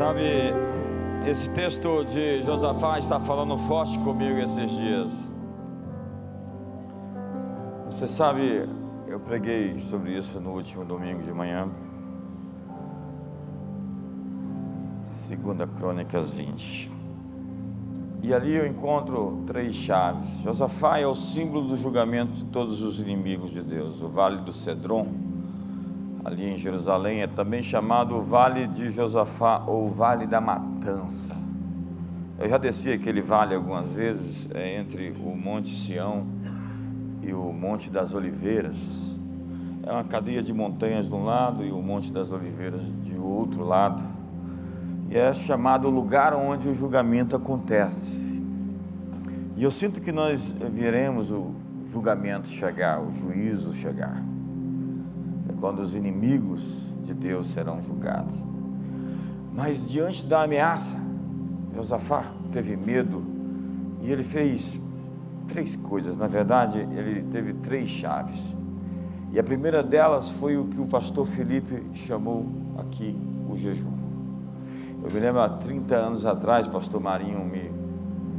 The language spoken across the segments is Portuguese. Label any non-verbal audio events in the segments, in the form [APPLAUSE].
Sabe, esse texto de Josafá está falando forte comigo esses dias. Você sabe, eu preguei sobre isso no último domingo de manhã. Segunda Crônicas 20. E ali eu encontro três chaves. Josafá é o símbolo do julgamento de todos os inimigos de Deus. O Vale do Cedron, ali em Jerusalém, é também chamado Vale de Josafá ou Vale da Matança. Eu já desci aquele vale algumas vezes, é entre o Monte Sião e o Monte das Oliveiras. É uma cadeia de montanhas de um lado e o Monte das Oliveiras de outro lado e é chamado o lugar onde o julgamento acontece. E eu sinto que nós veremos o julgamento chegar, o juízo chegar. Quando os inimigos de Deus serão julgados. Mas diante da ameaça, Josafá teve medo e ele fez três coisas. Na verdade, ele teve três chaves. E a primeira delas foi o que o pastor Felipe chamou aqui o jejum. Eu me lembro há 30 anos atrás, pastor Marinho me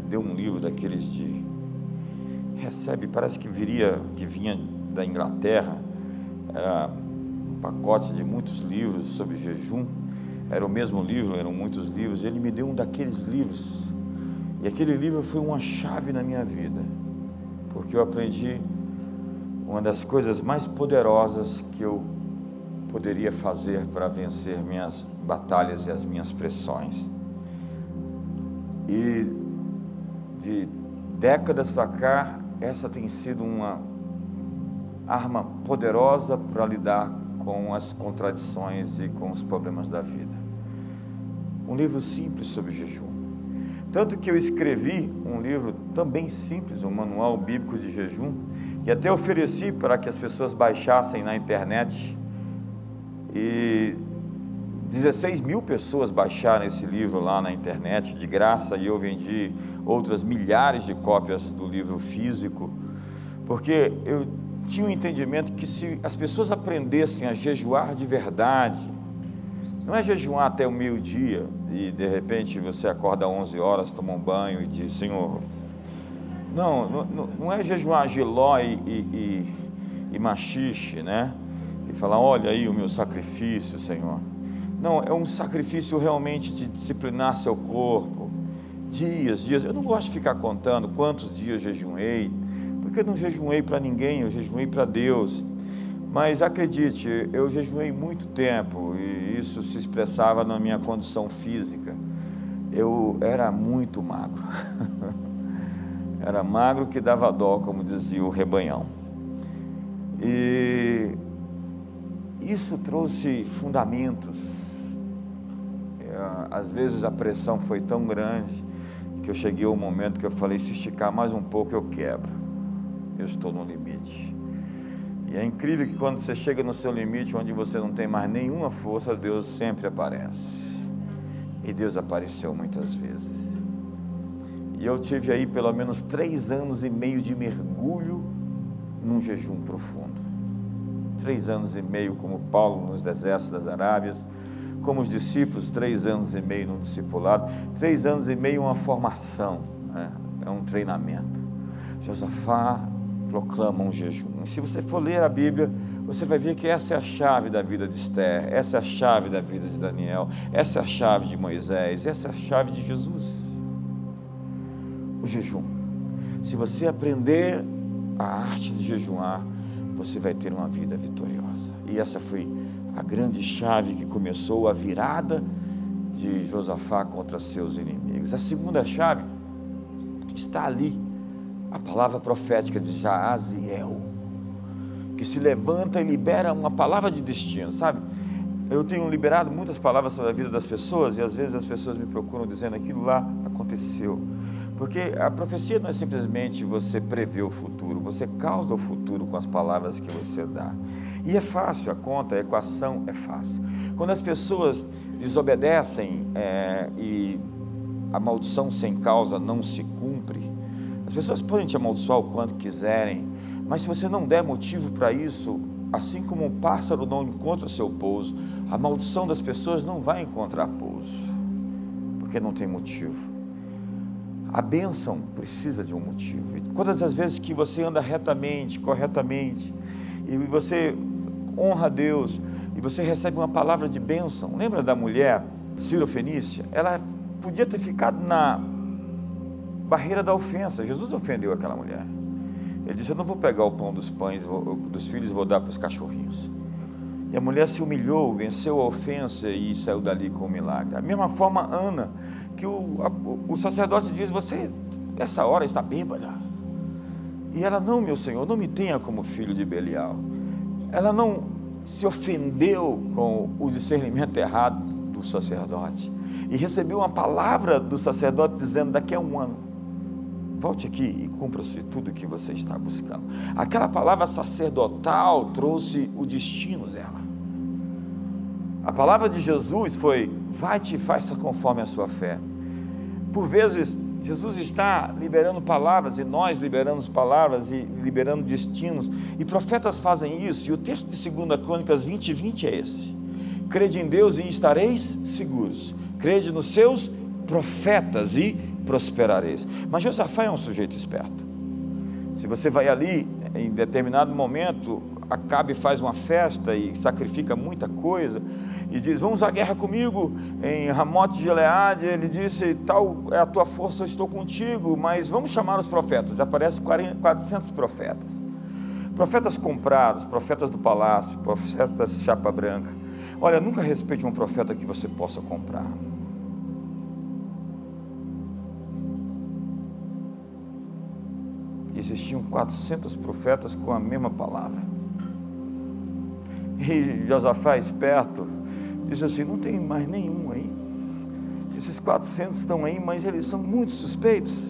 deu um livro daqueles de recebe, parece que viria, que vinha da Inglaterra, era pacote de muitos livros sobre jejum, era o mesmo livro, eram muitos livros, ele me deu um daqueles livros, e aquele livro foi uma chave na minha vida, porque eu aprendi uma das coisas mais poderosas que eu poderia fazer para vencer minhas batalhas e as minhas pressões. E de décadas para cá, essa tem sido uma arma poderosa para lidar com as contradições e com os problemas da vida. Um livro simples sobre jejum. Tanto que eu escrevi um livro também simples, um manual bíblico de jejum, e até ofereci para que as pessoas baixassem na internet e 16 mil pessoas baixaram esse livro lá na internet de graça e eu vendi outras milhares de cópias do livro físico, porque eu tinha o um entendimento que se as pessoas aprendessem a jejuar de verdade, não é jejuar até o meio-dia e de repente você acorda às 11 horas, toma um banho e diz: Senhor. Não, não, não é jejuar giló e, e, e, e machixe, né? e falar: Olha aí o meu sacrifício, Senhor. Não, é um sacrifício realmente de disciplinar seu corpo. Dias, dias. Eu não gosto de ficar contando quantos dias jejuei, porque eu não jejuei para ninguém, eu jejuei para Deus. Mas acredite, eu jejuei muito tempo e isso se expressava na minha condição física. Eu era muito magro. [LAUGHS] era magro que dava dó, como dizia o rebanhão. E isso trouxe fundamentos. É, às vezes a pressão foi tão grande que eu cheguei ao momento que eu falei: se esticar mais um pouco, eu quebro. Eu estou no limite. E é incrível que quando você chega no seu limite, onde você não tem mais nenhuma força, Deus sempre aparece. E Deus apareceu muitas vezes. E eu tive aí pelo menos três anos e meio de mergulho num jejum profundo três anos e meio como Paulo nos desertos das Arábias, como os discípulos, três anos e meio no discipulado, três anos e meio uma formação, né? é um treinamento. Josafá proclama um jejum. E se você for ler a Bíblia, você vai ver que essa é a chave da vida de Esther, essa é a chave da vida de Daniel, essa é a chave de Moisés, essa é a chave de Jesus. O jejum. Se você aprender a arte de jejuar, você vai ter uma vida vitoriosa. E essa foi a grande chave que começou a virada de Josafá contra seus inimigos. A segunda chave está ali, a palavra profética de Jaaziel, que se levanta e libera uma palavra de destino, sabe? Eu tenho liberado muitas palavras sobre a vida das pessoas e às vezes as pessoas me procuram dizendo aquilo lá aconteceu. Porque a profecia não é simplesmente você prever o futuro, você causa o futuro com as palavras que você dá. E é fácil, a conta, a equação é fácil. Quando as pessoas desobedecem é, e a maldição sem causa não se cumpre, as pessoas podem te amaldiçoar o quanto quiserem, mas se você não der motivo para isso, assim como um pássaro não encontra seu pouso, a maldição das pessoas não vai encontrar pouso. porque não tem motivo. A bênção precisa de um motivo. E todas as vezes que você anda retamente, corretamente, e você honra a Deus, e você recebe uma palavra de bênção, lembra da mulher, Ciro Fenícia? Ela podia ter ficado na barreira da ofensa. Jesus ofendeu aquela mulher. Ele disse: Eu não vou pegar o pão dos pães dos filhos vou dar para os cachorrinhos. E a mulher se humilhou, venceu a ofensa e saiu dali com o milagre. Da mesma forma, Ana, que o, a, o sacerdote diz: Você, essa hora, está bêbada. E ela: Não, meu senhor, não me tenha como filho de Belial. Ela não se ofendeu com o discernimento errado do sacerdote e recebeu uma palavra do sacerdote dizendo: Daqui a um ano volte aqui e cumpra-se tudo o que você está buscando. Aquela palavra sacerdotal trouxe o destino dela. A palavra de Jesus foi: vai-te e faça conforme a sua fé. Por vezes, Jesus está liberando palavras e nós liberamos palavras e liberando destinos, e profetas fazem isso, e o texto de 2 Crônicas 20, 20 é esse: crede em Deus e estareis seguros, crede nos seus profetas e prosperareis. Mas Josafá é um sujeito esperto. Se você vai ali, em determinado momento, Acabe faz uma festa e sacrifica muita coisa e diz: Vamos à guerra comigo em Ramote de Gileade. Ele disse: Tal é a tua força, eu estou contigo, mas vamos chamar os profetas. Aparece 400 profetas. Profetas comprados, profetas do palácio, profetas chapa branca. Olha, nunca respeite um profeta que você possa comprar. Existiam 400 profetas com a mesma palavra. E Josafá, esperto, disse assim: não tem mais nenhum aí. Esses 400 estão aí, mas eles são muito suspeitos.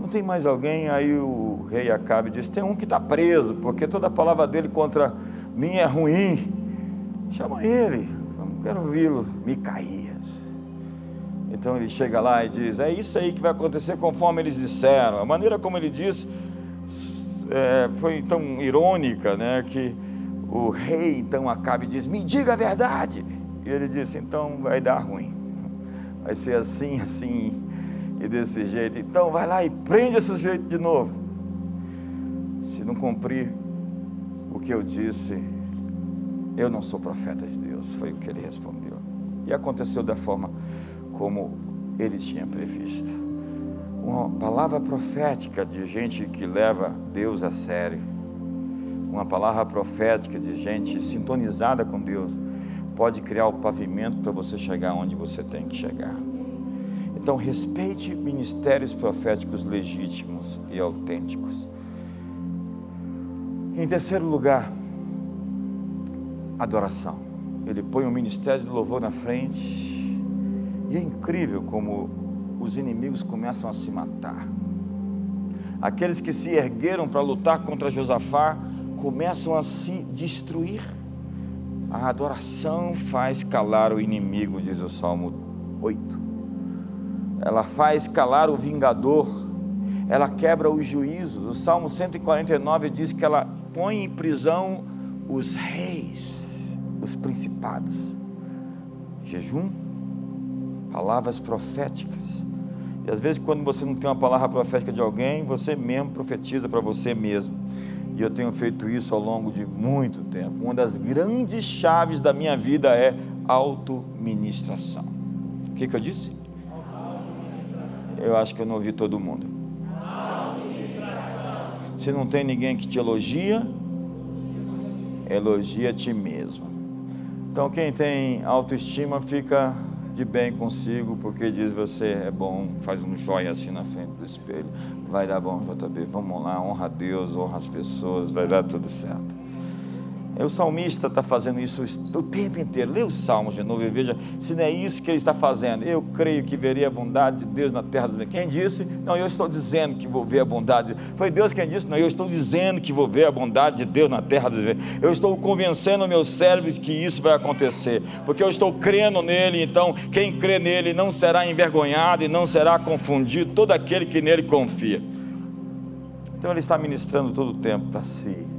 Não tem mais alguém. Aí o rei Acabe disse: tem um que está preso, porque toda a palavra dele contra mim é ruim. Chama ele, quero ouvi-lo. Micaías. Então ele chega lá e diz: É isso aí que vai acontecer conforme eles disseram. A maneira como ele disse é, foi tão irônica, né, que o rei então acaba e diz: Me diga a verdade. E ele disse: Então vai dar ruim, vai ser assim, assim e desse jeito. Então vai lá e prende esse sujeito de novo. Se não cumprir o que eu disse, eu não sou profeta de Deus. Foi o que ele respondeu. E aconteceu da forma como ele tinha previsto uma palavra profética de gente que leva Deus a sério, uma palavra profética de gente sintonizada com Deus, pode criar o pavimento para você chegar onde você tem que chegar. Então, respeite ministérios proféticos legítimos e autênticos. Em terceiro lugar, adoração. Ele põe o ministério de louvor na frente, e é incrível como os inimigos começam a se matar. Aqueles que se ergueram para lutar contra Josafá começam a se destruir. A adoração faz calar o inimigo, diz o Salmo 8. Ela faz calar o vingador, ela quebra os juízos. O Salmo 149 diz que ela põe em prisão os reis, os principados. Jejum, palavras proféticas e às vezes, quando você não tem uma palavra profética de alguém, você mesmo profetiza para você mesmo. E eu tenho feito isso ao longo de muito tempo. Uma das grandes chaves da minha vida é autoministração. O que, que eu disse? Eu acho que eu não ouvi todo mundo. Se não tem ninguém que te elogia, elogia a ti mesmo. Então, quem tem autoestima fica de bem consigo, porque diz você é bom, faz um joia assim na frente do espelho. Vai dar bom, JB, vamos lá, honra a Deus, honra as pessoas, vai dar tudo certo. O salmista está fazendo isso o tempo inteiro. Lê os salmos de novo e veja se não é isso que ele está fazendo. Eu creio que veria a bondade de Deus na terra dos. Quem disse? Não, eu estou dizendo que vou ver a bondade. Foi Deus quem disse? Não, eu estou dizendo que vou ver a bondade de Deus na terra dos meus. Eu estou convencendo o meu cérebro de que isso vai acontecer, porque eu estou crendo nele. Então, quem crê nele não será envergonhado e não será confundido. Todo aquele que nele confia. Então, ele está ministrando todo o tempo para si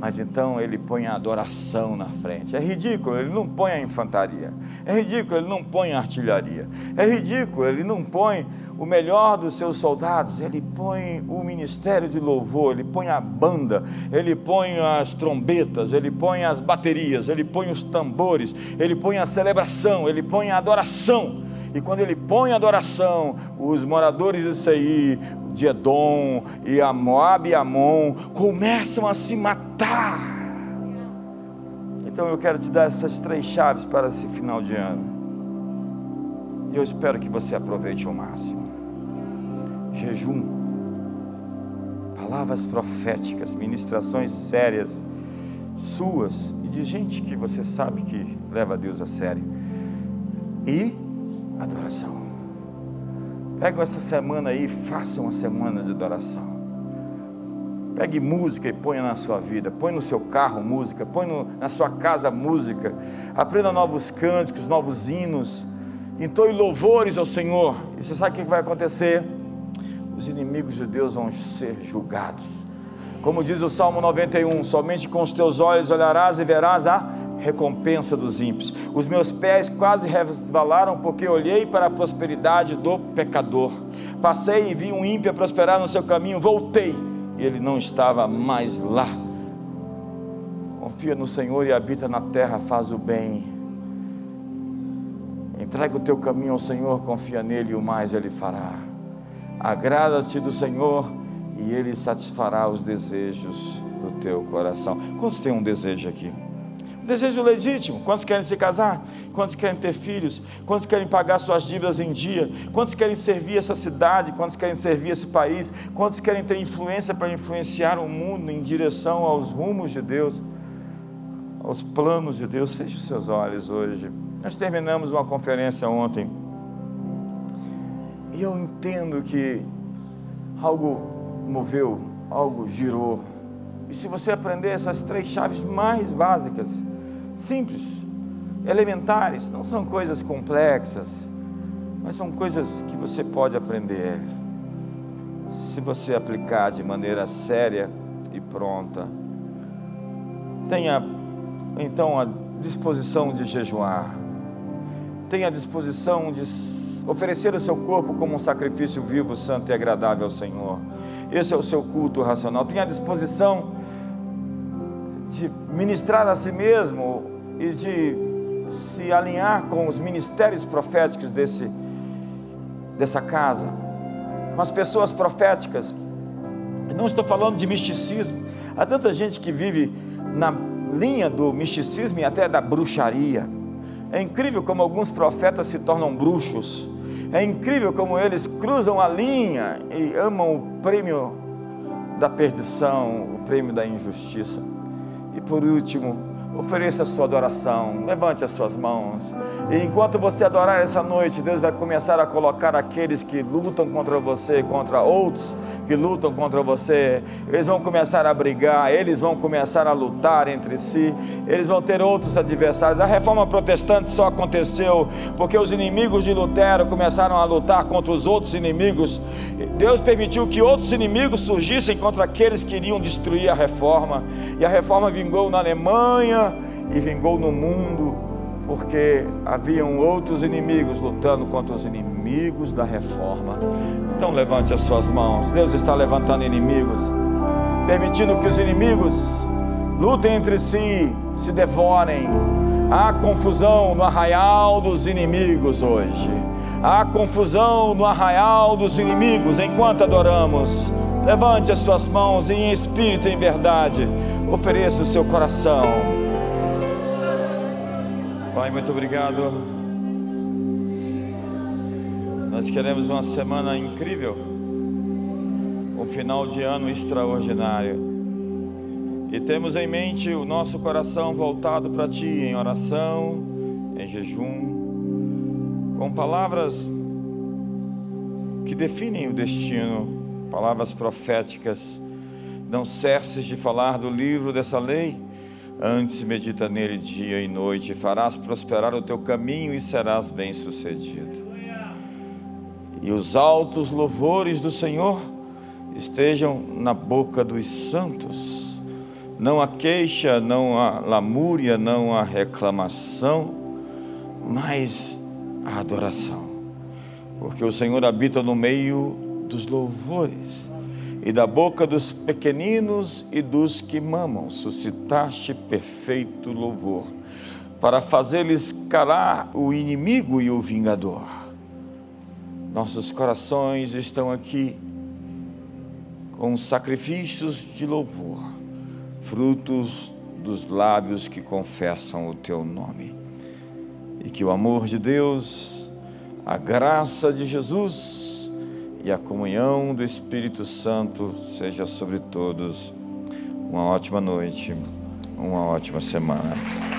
Mas então ele põe a adoração na frente. É ridículo, ele não põe a infantaria. É ridículo, ele não põe a artilharia. É ridículo, ele não põe o melhor dos seus soldados. Ele põe o ministério de louvor, ele põe a banda, ele põe as trombetas, ele põe as baterias, ele põe os tambores, ele põe a celebração, ele põe a adoração. E quando ele põe adoração, os moradores de Seir, de Edom e a Moab e Amon começam a se matar. Então eu quero te dar essas três chaves para esse final de ano. E eu espero que você aproveite o máximo. Jejum, palavras proféticas, ministrações sérias, suas e de gente que você sabe que leva Deus a sério. E adoração. Pega essa semana aí, faça uma semana de adoração. Pegue música e ponha na sua vida, põe no seu carro música, põe no, na sua casa música, aprenda novos cânticos, novos hinos, entoe louvores ao Senhor. E você sabe o que vai acontecer? Os inimigos de Deus vão ser julgados. Como diz o Salmo 91, somente com os teus olhos olharás e verás a recompensa dos ímpios. Os meus pés quase resvalaram porque olhei para a prosperidade do pecador. Passei e vi um ímpio prosperar no seu caminho, voltei e ele não estava mais lá. Confia no Senhor e habita na terra, faz o bem. Entrega o teu caminho ao Senhor, confia nele e o mais ele fará. Agrada-te do Senhor e ele satisfará os desejos do teu coração. Quantos tem um desejo aqui? Desejo legítimo. Quantos querem se casar? Quantos querem ter filhos? Quantos querem pagar suas dívidas em dia? Quantos querem servir essa cidade? Quantos querem servir esse país? Quantos querem ter influência para influenciar o mundo em direção aos rumos de Deus, aos planos de Deus? Feche os seus olhos hoje. Nós terminamos uma conferência ontem. E eu entendo que algo moveu, algo girou. E se você aprender essas três chaves mais básicas, simples, elementares, não são coisas complexas, mas são coisas que você pode aprender. Se você aplicar de maneira séria e pronta, tenha então a disposição de jejuar, tenha a disposição de oferecer o seu corpo como um sacrifício vivo, santo e agradável ao Senhor. Esse é o seu culto racional. Tenha a disposição de ministrar a si mesmo e de se alinhar com os ministérios proféticos desse, dessa casa, com as pessoas proféticas. Não estou falando de misticismo. Há tanta gente que vive na linha do misticismo e até da bruxaria. É incrível como alguns profetas se tornam bruxos. É incrível como eles cruzam a linha e amam o prêmio da perdição, o prêmio da injustiça. E por último, Ofereça a sua adoração, levante as suas mãos. E enquanto você adorar essa noite, Deus vai começar a colocar aqueles que lutam contra você, contra outros que lutam contra você. Eles vão começar a brigar, eles vão começar a lutar entre si, eles vão ter outros adversários. A reforma protestante só aconteceu porque os inimigos de Lutero começaram a lutar contra os outros inimigos. Deus permitiu que outros inimigos surgissem contra aqueles que iriam destruir a reforma. E a reforma vingou na Alemanha e vingou no mundo, porque haviam outros inimigos lutando contra os inimigos da reforma. Então levante as suas mãos. Deus está levantando inimigos, permitindo que os inimigos lutem entre si, se devorem. Há confusão no arraial dos inimigos hoje. Há confusão no arraial dos inimigos enquanto adoramos. Levante as suas mãos e em espírito e em verdade. Ofereça o seu coração. Pai, muito obrigado. Nós queremos uma semana incrível, um final de ano extraordinário. E temos em mente o nosso coração voltado para Ti, em oração, em jejum, com palavras que definem o destino, palavras proféticas. Não cesses de falar do livro dessa lei Antes medita nele dia e noite, farás prosperar o teu caminho e serás bem-sucedido. E os altos louvores do Senhor estejam na boca dos santos, não a queixa, não a lamúria, não a reclamação, mas a adoração. Porque o Senhor habita no meio dos louvores e da boca dos pequeninos e dos que mamam, suscitaste perfeito louvor, para fazer-lhes calar o inimigo e o vingador. Nossos corações estão aqui com sacrifícios de louvor, frutos dos lábios que confessam o teu nome. E que o amor de Deus, a graça de Jesus e a comunhão do Espírito Santo seja sobre todos. Uma ótima noite, uma ótima semana.